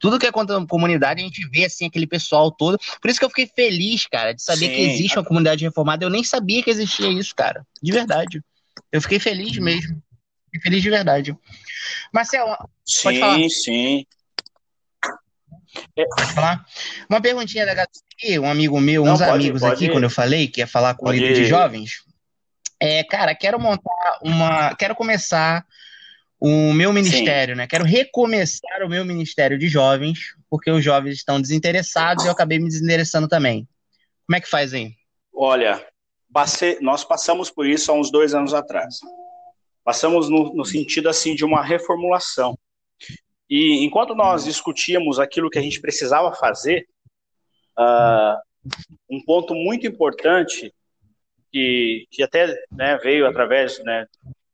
Tudo que é contra a comunidade, a gente vê assim aquele pessoal todo. Por isso que eu fiquei feliz, cara, de saber Sim. que existe uma comunidade reformada. Eu nem sabia que existia isso, cara. De verdade. Eu fiquei feliz mesmo. Fiquei feliz de verdade. Marcelo, sim, pode falar. Sim, Pode falar? Uma perguntinha da aqui, um amigo meu, Não, uns pode, amigos pode aqui, ir. quando eu falei que ia falar com o líder de jovens. É, cara, quero montar uma. Quero começar o meu ministério, Sim. né? Quero recomeçar o meu ministério de jovens, porque os jovens estão desinteressados e eu acabei me desinteressando também. Como é que faz aí? Olha, passei, nós passamos por isso há uns dois anos atrás. Passamos no, no sentido assim de uma reformulação. E enquanto nós discutíamos aquilo que a gente precisava fazer, uh, um ponto muito importante que, que até né, veio através né,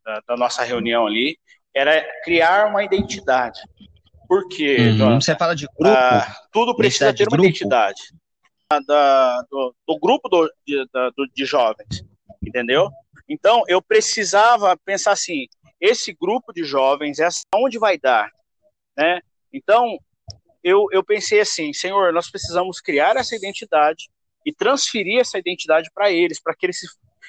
da, da, nossa reunião ali era criar uma identidade. Porque uhum, você fala de grupo, uh, tudo precisa ter uma grupo. identidade da, do, do, grupo do, de, da, do, de jovens, entendeu? Então eu precisava pensar assim: esse grupo de jovens, essa onde vai dar, né? Então eu, eu pensei assim, Senhor, nós precisamos criar essa identidade e transferir essa identidade para eles, para que eles se,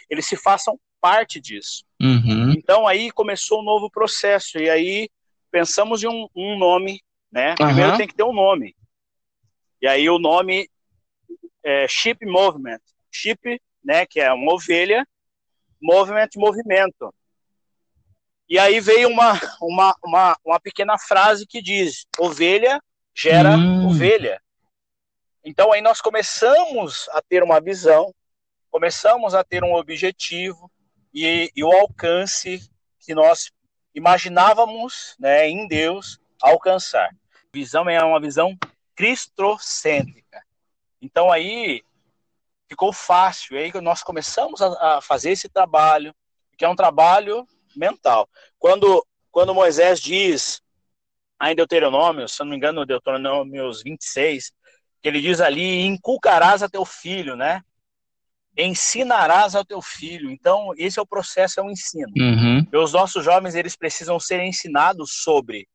eles se façam parte disso. Uhum. Então aí começou um novo processo e aí pensamos em um, um nome, né? Primeiro uhum. tem que ter um nome. E aí o nome é, Sheep Movement. Sheep, né, que é uma ovelha, movement, movimento. E aí veio uma, uma, uma, uma pequena frase que diz: ovelha gera hum. ovelha. Então aí nós começamos a ter uma visão, começamos a ter um objetivo e, e o alcance que nós imaginávamos né, em Deus alcançar. Visão é uma visão cristocêntrica. Então aí ficou fácil. Aí nós começamos a, a fazer esse trabalho, que é um trabalho mental. Quando, quando Moisés diz, em Deuteronômio, se não me engano, Deuteronômio 26, que ele diz ali, inculcarás a teu filho, né? Ensinarás ao teu filho. Então, esse é o processo, é o ensino. Uhum. E os nossos jovens, eles precisam ser ensinados sobre.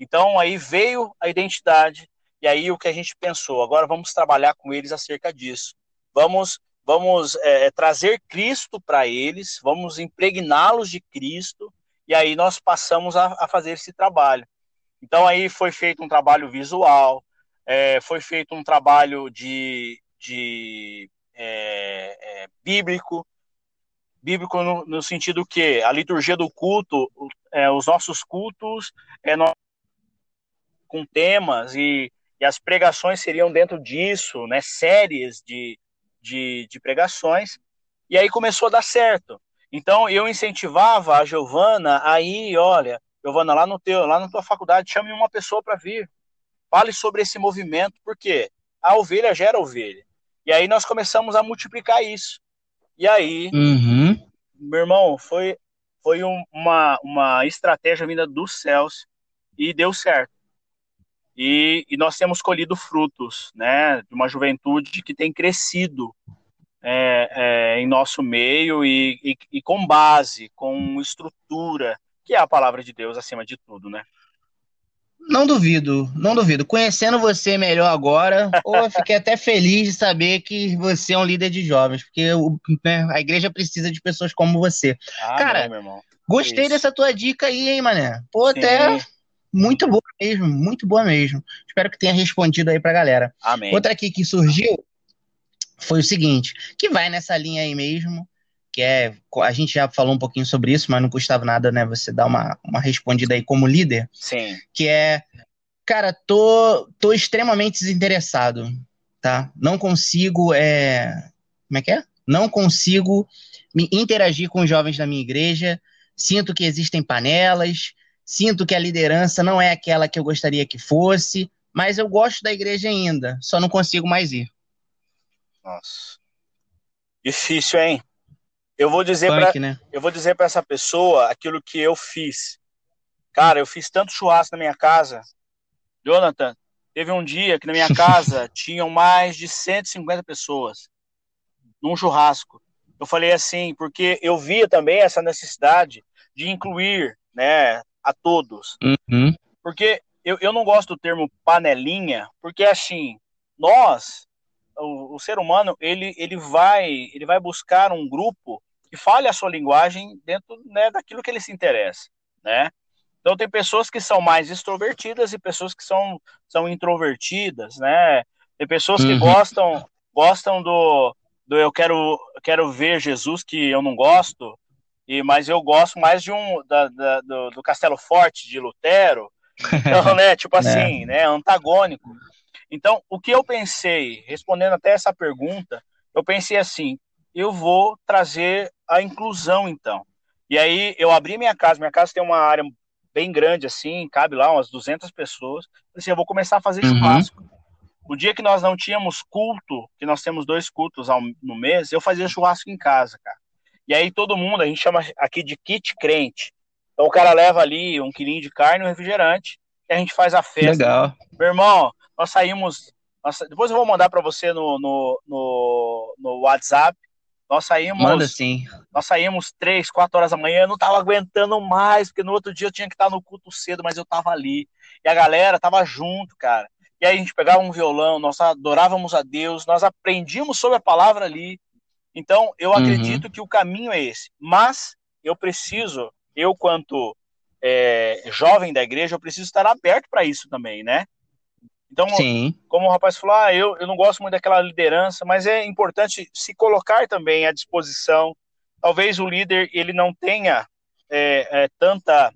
Então, aí veio a identidade, e aí o que a gente pensou, agora vamos trabalhar com eles acerca disso. Vamos vamos é, trazer Cristo para eles, vamos impregná-los de Cristo, e aí nós passamos a, a, fazer esse trabalho. Então aí foi feito um trabalho visual, é, foi feito um trabalho de, de é, é bíblico, bíblico no, no, sentido que a liturgia do culto, é, os nossos cultos, é, com temas e, e as pregações seriam dentro disso, né, séries de, de, de pregações, e aí começou a dar certo. Então eu incentivava a Giovana aí, olha, Giovana, lá no teu, lá na tua faculdade, chame uma pessoa para vir. Fale sobre esse movimento, porque a ovelha gera ovelha. E aí nós começamos a multiplicar isso. E aí, uhum. meu irmão, foi, foi um, uma, uma estratégia vinda dos céus e deu certo. E, e, nós temos colhido frutos, né, de uma juventude que tem crescido é, é, em nosso meio e, e, e, com base, com estrutura, que é a palavra de Deus acima de tudo, né? Não duvido, não duvido. Conhecendo você melhor agora, pô, fiquei até feliz de saber que você é um líder de jovens, porque né, a igreja precisa de pessoas como você. Ah, Cara, não, gostei dessa tua dica aí, hein, mané? Pô, Sim. até muito boa mesmo, muito boa mesmo. Espero que tenha respondido aí pra galera. Amém. Outra aqui que surgiu foi o seguinte, que vai nessa linha aí mesmo, que é, a gente já falou um pouquinho sobre isso, mas não custava nada, né, você dar uma, uma respondida aí como líder. Sim. Que é, cara, tô, tô extremamente desinteressado, tá? Não consigo, é... Como é que é? Não consigo me interagir com os jovens da minha igreja, sinto que existem panelas, Sinto que a liderança não é aquela que eu gostaria que fosse, mas eu gosto da igreja ainda, só não consigo mais ir. Nossa. Difícil, hein? Eu vou dizer para né? eu vou dizer para essa pessoa aquilo que eu fiz. Cara, eu fiz tanto churrasco na minha casa. Jonathan, teve um dia que na minha casa tinham mais de 150 pessoas num churrasco. Eu falei assim, porque eu via também essa necessidade de incluir, né, a todos. Uhum. Porque eu, eu não gosto do termo panelinha, porque assim, nós, o, o, ser humano, ele, ele, vai, ele vai buscar um grupo que fale a sua linguagem dentro né, daquilo que ele se interessa, né? Então tem pessoas que são mais extrovertidas e pessoas que são, são introvertidas, né? Tem pessoas que uhum. gostam gostam do, do eu quero quero ver Jesus que eu não gosto, e mas eu gosto mais de um da, da do, do, Castelo Forte de Lutero, então, né? Tipo assim, é. né? Antagônico. Então, o que eu pensei, respondendo até essa pergunta, eu pensei assim: eu vou trazer a inclusão, então. E aí eu abri minha casa, minha casa tem uma área bem grande assim, cabe lá umas 200 pessoas. Assim, eu vou começar a fazer uhum. churrasco. O dia que nós não tínhamos culto, que nós temos dois cultos ao, no mês, eu fazia churrasco em casa, cara. E aí todo mundo, a gente chama aqui de kit crente. Então o cara leva ali um quilinho de carne, um refrigerante, e a gente faz a festa. Legal. Meu irmão, nós saímos. Nós, depois eu vou mandar para você no, no, no, no WhatsApp nós saímos. Manda sim. Nós saímos três, quatro horas da manhã, eu não tava aguentando mais, porque no outro dia eu tinha que estar no culto cedo, mas eu tava ali. E a galera tava junto, cara. E aí a gente pegava um violão, nós adorávamos a Deus, nós aprendíamos sobre a palavra ali. Então, eu uhum. acredito que o caminho é esse. Mas eu preciso, eu quanto é, jovem da igreja, eu preciso estar aberto para isso também, né? Então, Sim. como o rapaz falou, ah, eu, eu não gosto muito daquela liderança, mas é importante se colocar também à disposição. Talvez o líder ele não tenha é, é, tanta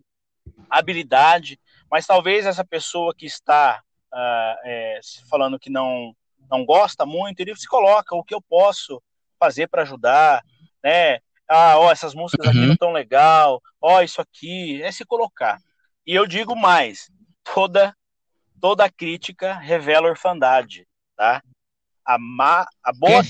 habilidade, mas talvez essa pessoa que está uh, é, falando que não não gosta muito, ele se coloca o que eu posso fazer para ajudar, né? Ah, ó, essas músicas aqui uhum. não tão legal, ó, isso aqui, é se colocar. E eu digo mais, toda toda crítica revela orfandade, tá? A, má, a, boa,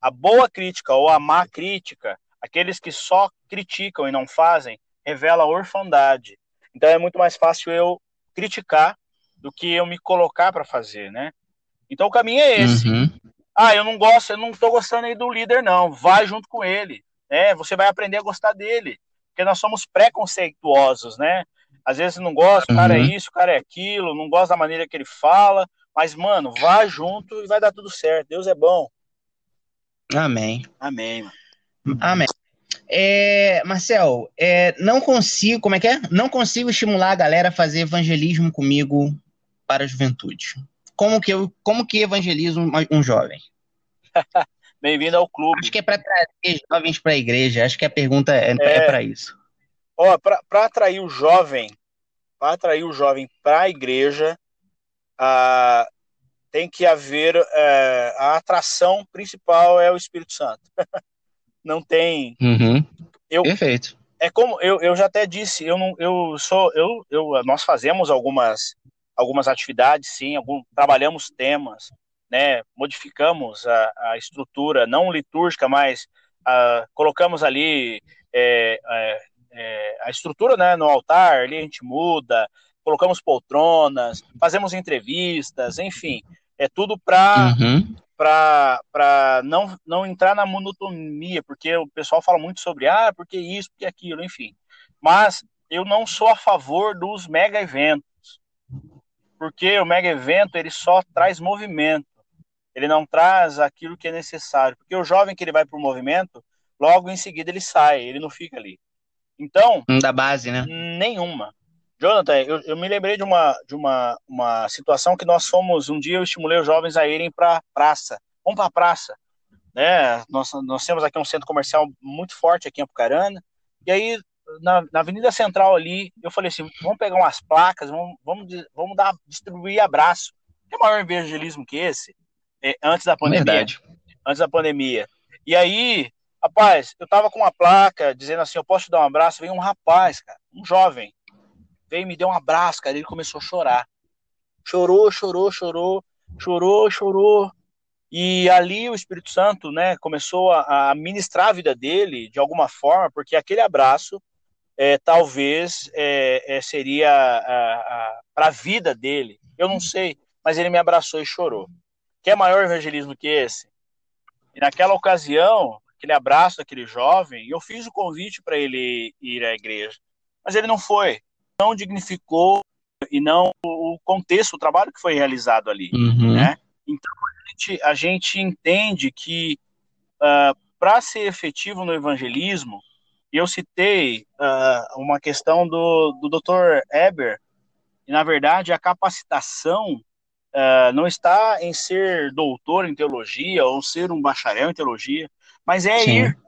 a boa crítica ou a má crítica, aqueles que só criticam e não fazem, revela orfandade. Então é muito mais fácil eu criticar do que eu me colocar para fazer, né? Então o caminho é esse. Uhum. Ah, eu não gosto, eu não estou gostando aí do líder, não. Vai junto com ele, né? Você vai aprender a gostar dele, porque nós somos preconceituosos, né? Às vezes não gosta, o cara é uhum. é isso, o cara é aquilo, não gosta da maneira que ele fala, mas, mano, vá junto e vai dar tudo certo. Deus é bom. Amém. Amém, mano. Amém. É, Marcel, é, não consigo, como é que é? Não consigo estimular a galera a fazer evangelismo comigo para a juventude. Como que eu, como que evangelizo um, um jovem? Bem-vindo ao clube. Acho que é para trazer jovens para a igreja. Acho que a pergunta é, é, é para isso. Ó, para atrair o jovem, para atrair o jovem para a igreja, a, tem que haver é, a atração principal é o Espírito Santo. não tem. Uhum. Eu, Perfeito. É como eu, eu já até disse, eu não, eu sou, eu, eu, nós fazemos algumas, algumas atividades, sim, algum, trabalhamos temas, né, modificamos a, a estrutura, não litúrgica, mas a, colocamos ali é, é, é, a estrutura né, no altar, ali a gente muda, colocamos poltronas, fazemos entrevistas, enfim, é tudo para uhum. não, não entrar na monotonia, porque o pessoal fala muito sobre ah, porque isso, porque aquilo, enfim. Mas eu não sou a favor dos mega eventos, porque o mega evento ele só traz movimento, ele não traz aquilo que é necessário, porque o jovem que ele vai para o movimento, logo em seguida ele sai, ele não fica ali. Então. Da base, né? Nenhuma. Jonathan, eu, eu, me lembrei de uma, de uma, uma situação que nós fomos. Um dia eu estimulei os jovens a irem para praça. Vamos para a praça. Né? Nós, nós temos aqui um centro comercial muito forte aqui em Apucarana. E aí, na, na Avenida Central ali, eu falei assim: vamos pegar umas placas, vamos, vamos, vamos dar, distribuir abraço. Tem maior evangelismo que esse? É, antes da pandemia. Verdade. Antes da pandemia. E aí, Rapaz, eu tava com uma placa dizendo assim, eu posso te dar um abraço? Veio um rapaz, cara, um jovem, veio e me deu um abraço, cara, ele começou a chorar. Chorou, chorou, chorou, chorou, chorou. E ali o Espírito Santo, né, começou a, a ministrar a vida dele de alguma forma, porque aquele abraço é, talvez é, é, seria para a vida dele. Eu não sei, mas ele me abraçou e chorou. Quer maior evangelismo que esse? E naquela ocasião, aquele abraço daquele jovem, eu fiz o convite para ele ir à igreja, mas ele não foi, não dignificou e não o contexto, o trabalho que foi realizado ali, uhum. né? Então a gente, a gente entende que uh, para ser efetivo no evangelismo, eu citei uh, uma questão do, do Dr. Eber, e na verdade a capacitação uh, não está em ser doutor em teologia ou ser um bacharel em teologia, mas é Sim. ir.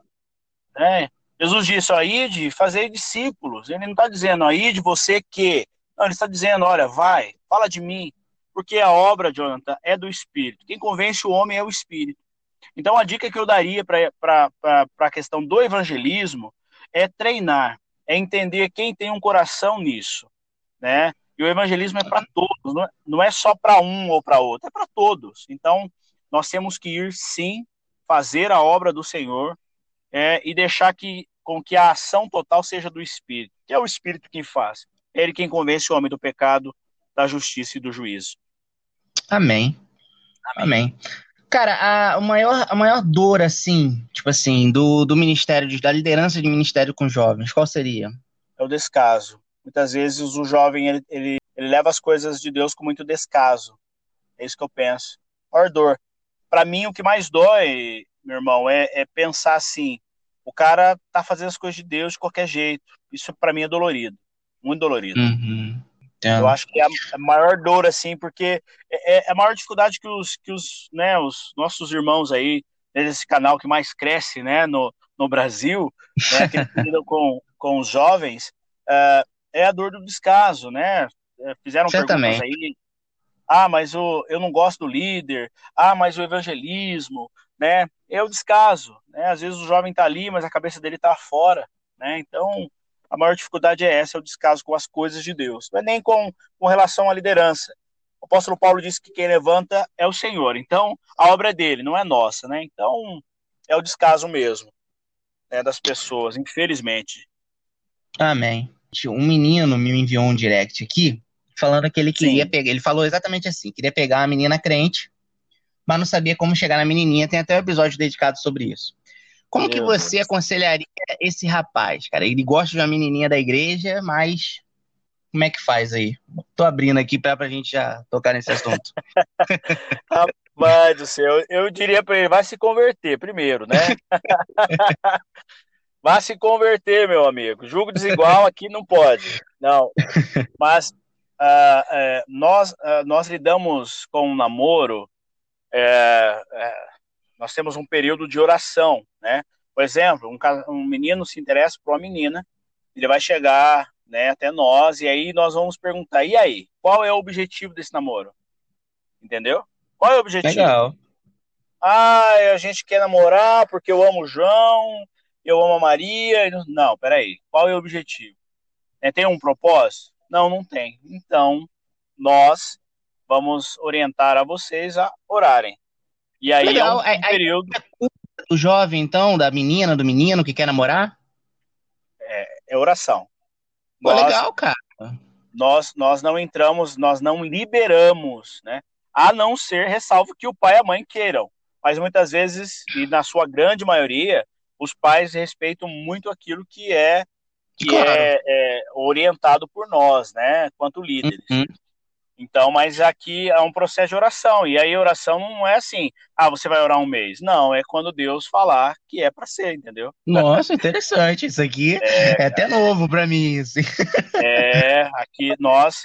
Né? Jesus disse, ó, ide, fazer discípulos. Ele não está dizendo, ó, ide você que. Não, ele está dizendo, olha, vai, fala de mim. Porque a obra, Jonathan, é do Espírito. Quem convence o homem é o Espírito. Então, a dica que eu daria para a questão do evangelismo é treinar, é entender quem tem um coração nisso, né? E o evangelismo é para todos, não é, não é só para um ou para outro, é para todos. Então, nós temos que ir sim, fazer a obra do Senhor é, e deixar que, com que a ação total seja do Espírito, que é o Espírito quem faz. É ele quem convence o homem do pecado, da justiça e do juízo. Amém. Amém. Cara, a, maior, a maior dor, assim, tipo assim, do, do ministério, da liderança de ministério com jovens, qual seria? É o descaso. Muitas vezes o jovem, ele, ele, ele leva as coisas de Deus com muito descaso. É isso que eu penso. Maior dor. Para mim, o que mais dói, meu irmão, é, é pensar assim, o cara tá fazendo as coisas de Deus de qualquer jeito. Isso para mim é dolorido. Muito dolorido. Uhum. Eu acho que é a, maior dor, assim, porque é, é, a maior dificuldade que os, que os, né, os nossos irmãos aí, nesse canal que mais cresce, né, no, no Brasil, né, que lidam com, com os jovens, uh, é a dor do descaso, né? É, fizeram Certamente. perguntas aí. Ah, mas o, eu não gosto do líder. Ah, mas o evangelismo, né? É o descaso, né? Às vezes o jovem tá ali, mas a cabeça dele tá fora, né? Então, a maior dificuldade é essa, é o descaso com as coisas de Deus. Não é nem com, com relação à liderança. O apóstolo Paulo disse que quem levanta é o Senhor. Então, a obra é dele, não é nossa, né? Então, é o descaso mesmo né, das pessoas, infelizmente. Amém. Um menino me enviou um direct aqui falando que ele queria Sim. pegar. Ele falou exatamente assim: queria pegar uma menina crente, mas não sabia como chegar na menininha. Tem até um episódio dedicado sobre isso. Como Meu que você Deus. aconselharia esse rapaz, cara? Ele gosta de uma menininha da igreja, mas como é que faz aí? Tô abrindo aqui para a gente já tocar nesse assunto. Rapaz do céu, eu diria para ele, vai se converter primeiro, né? vai se converter, meu amigo. Julgo desigual aqui não pode. Não. Mas uh, nós, uh, nós lidamos com um namoro é, é, nós temos um período de oração, né? Por exemplo, um, um menino se interessa por uma menina, ele vai chegar né, até nós, e aí nós vamos perguntar, e aí, qual é o objetivo desse namoro? Entendeu? Qual é o objetivo? Legal. Ah, a gente quer namorar porque eu amo o João, eu amo a Maria. Não, peraí, qual é o objetivo? É, tem um propósito? Não, não tem. Então, nós vamos orientar a vocês a orarem. E aí Legal. é um, um período. Do jovem, então, da menina, do menino que quer namorar? É, é oração. Pô, nós, legal, cara. Nós, nós não entramos, nós não liberamos, né? A não ser, ressalvo, que o pai e a mãe queiram. Mas muitas vezes, e na sua grande maioria, os pais respeitam muito aquilo que é que claro. é, é, orientado por nós, né, quanto líderes. Uhum. Então, mas aqui é um processo de oração. E aí, oração não é assim, ah, você vai orar um mês. Não, é quando Deus falar que é para ser, entendeu? Nossa, interessante. Isso aqui é, é até novo para mim. Assim. É, aqui nós.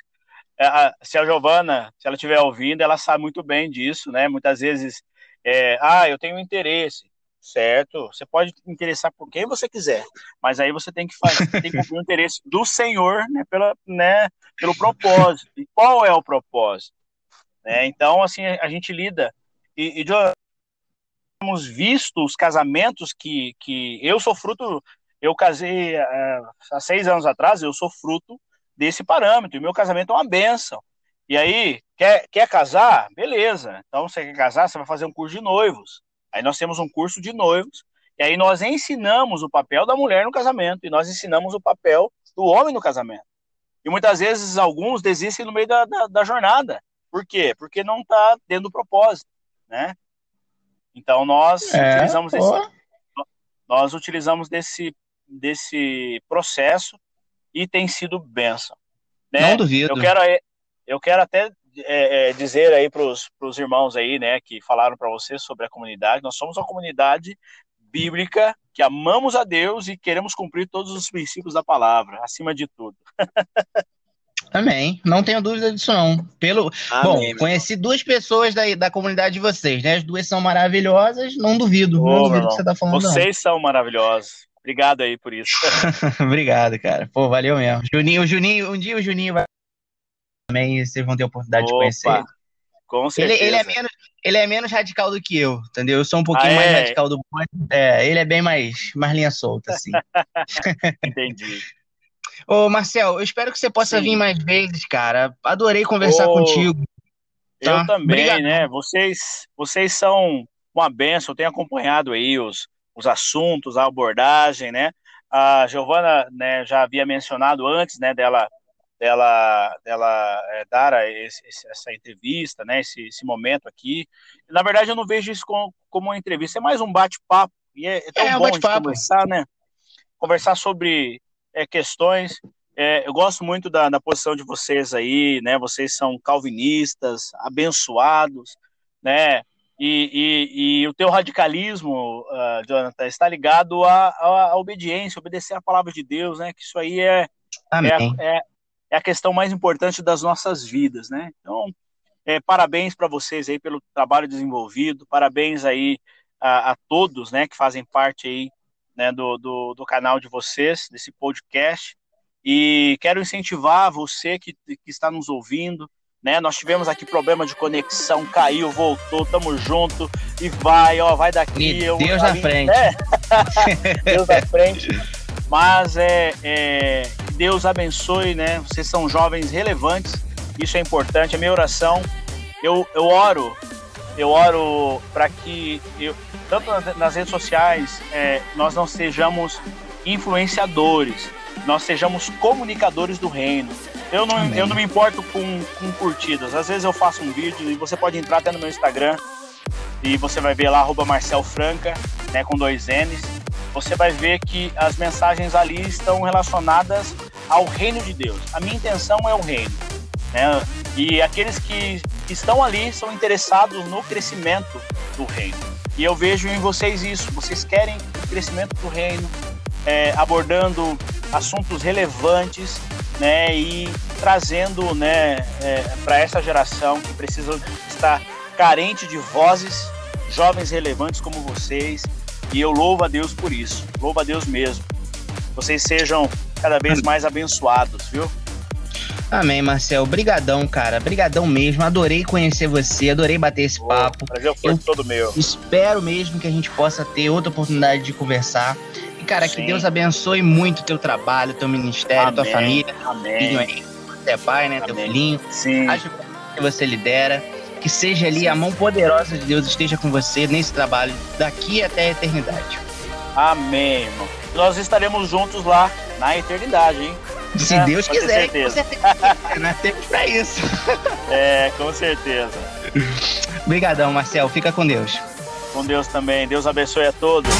É, se a Giovana, se ela estiver ouvindo, ela sabe muito bem disso, né? Muitas vezes, é, ah, eu tenho interesse certo? Você pode interessar por quem você quiser, mas aí você tem que fazer, tem que cumprir o interesse do Senhor, né, pela, né, pelo propósito. E qual é o propósito? Né? Então, assim, a gente lida e, e temos visto os casamentos que, que eu sou fruto, eu casei é, há seis anos atrás, eu sou fruto desse parâmetro, e meu casamento é uma benção. E aí, quer, quer casar? Beleza. Então, você quer casar, você vai fazer um curso de noivos. Aí nós temos um curso de noivos, e aí nós ensinamos o papel da mulher no casamento, e nós ensinamos o papel do homem no casamento. E muitas vezes alguns desistem no meio da, da, da jornada. Por quê? Porque não está dentro do propósito, né? Então nós é, utilizamos esse, nós utilizamos desse, desse processo e tem sido benção. Né? Não duvido. Eu quero, eu quero até é, é, dizer aí para os irmãos aí, né, que falaram para você sobre a comunidade, nós somos uma comunidade bíblica, que amamos a Deus e queremos cumprir todos os princípios da palavra, acima de tudo. Amém. Não tenho dúvida disso, não. Pelo... Amém, Bom, conheci duas pessoas da, da comunidade de vocês, né? As duas são maravilhosas, não duvido. Ô, não duvido que você tá falando. Vocês não. são maravilhosos. Obrigado aí por isso. Obrigado, cara. Pô, valeu mesmo. Juninho, Juninho, um dia o Juninho vai também vocês vão ter a oportunidade Opa, de conhecer. Com certeza. Ele, ele, é menos, ele é menos radical do que eu, entendeu? Eu sou um pouquinho ah, mais é? radical do é, ele é bem mais, mais linha solta, assim. Entendi. Ô, Marcel, eu espero que você possa Sim. vir mais vezes, cara. Adorei conversar Ô, contigo. Tá? Eu também, Obrigado. né? Vocês, vocês são uma benção, eu tenho acompanhado aí os, os assuntos, a abordagem, né? A Giovana né, já havia mencionado antes, né, dela dela, dela é, dar esse, essa entrevista, né, esse, esse, momento aqui. Na verdade, eu não vejo isso como, como uma entrevista, é mais um bate-papo. E é, é tão é, bom de conversar, né? Conversar sobre é, questões. É, eu gosto muito da, da, posição de vocês aí, né? Vocês são calvinistas, abençoados, né? E, e, e o teu radicalismo, uh, Jonathan, está ligado à, à, obediência, obedecer a palavra de Deus, né? Que isso aí é, é, é, é, a questão mais importante das nossas vidas, né? Então, é, parabéns para vocês aí pelo trabalho desenvolvido, parabéns aí a, a todos, né? Que fazem parte aí né, do, do, do, canal de vocês, desse podcast. E quero incentivar você que, que está nos ouvindo. Né? Nós tivemos aqui problema de conexão, caiu, voltou, tamo junto e vai, ó, vai daqui. Eu, Deus na frente. É. Deus na frente. Mas é, é, Deus abençoe, né? Vocês são jovens relevantes, isso é importante. A minha oração, eu, eu oro eu oro para que, eu, tanto nas redes sociais, é, nós não sejamos influenciadores, nós sejamos comunicadores do reino. Eu não, eu não me importo com, com curtidas. Às vezes eu faço um vídeo e você pode entrar até no meu Instagram e você vai ver lá, arroba Marcel Franca, né, com dois N's. Você vai ver que as mensagens ali estão relacionadas ao reino de Deus. A minha intenção é o reino. Né? E aqueles que estão ali são interessados no crescimento do reino. E eu vejo em vocês isso, vocês querem o crescimento do reino, é, abordando assuntos relevantes, né, e trazendo, né, é, para essa geração que precisa estar carente de vozes, jovens relevantes como vocês, e eu louvo a Deus por isso, louvo a Deus mesmo. Vocês sejam cada vez mais abençoados, viu? Amém, Marcel. Brigadão, cara. Brigadão mesmo. Adorei conhecer você, adorei bater esse oh, papo. Prazer foi Eu todo meu. Espero mesmo que a gente possa ter outra oportunidade de conversar. E, cara, Sim. que Deus abençoe muito o teu trabalho, teu ministério, Amém. tua família. Amém. Aí. Você é pai, né? Amém. Teu filhinho. Sim. Acho que você lidera. Que seja ali a mão poderosa de Deus esteja com você nesse trabalho daqui até a eternidade. Amém, irmão. Nós estaremos juntos lá na eternidade, hein? Se é, Deus quiser, tem que nós temos pra isso. É, com certeza. Obrigadão, Marcel. Fica com Deus. Com Deus também. Deus abençoe a todos.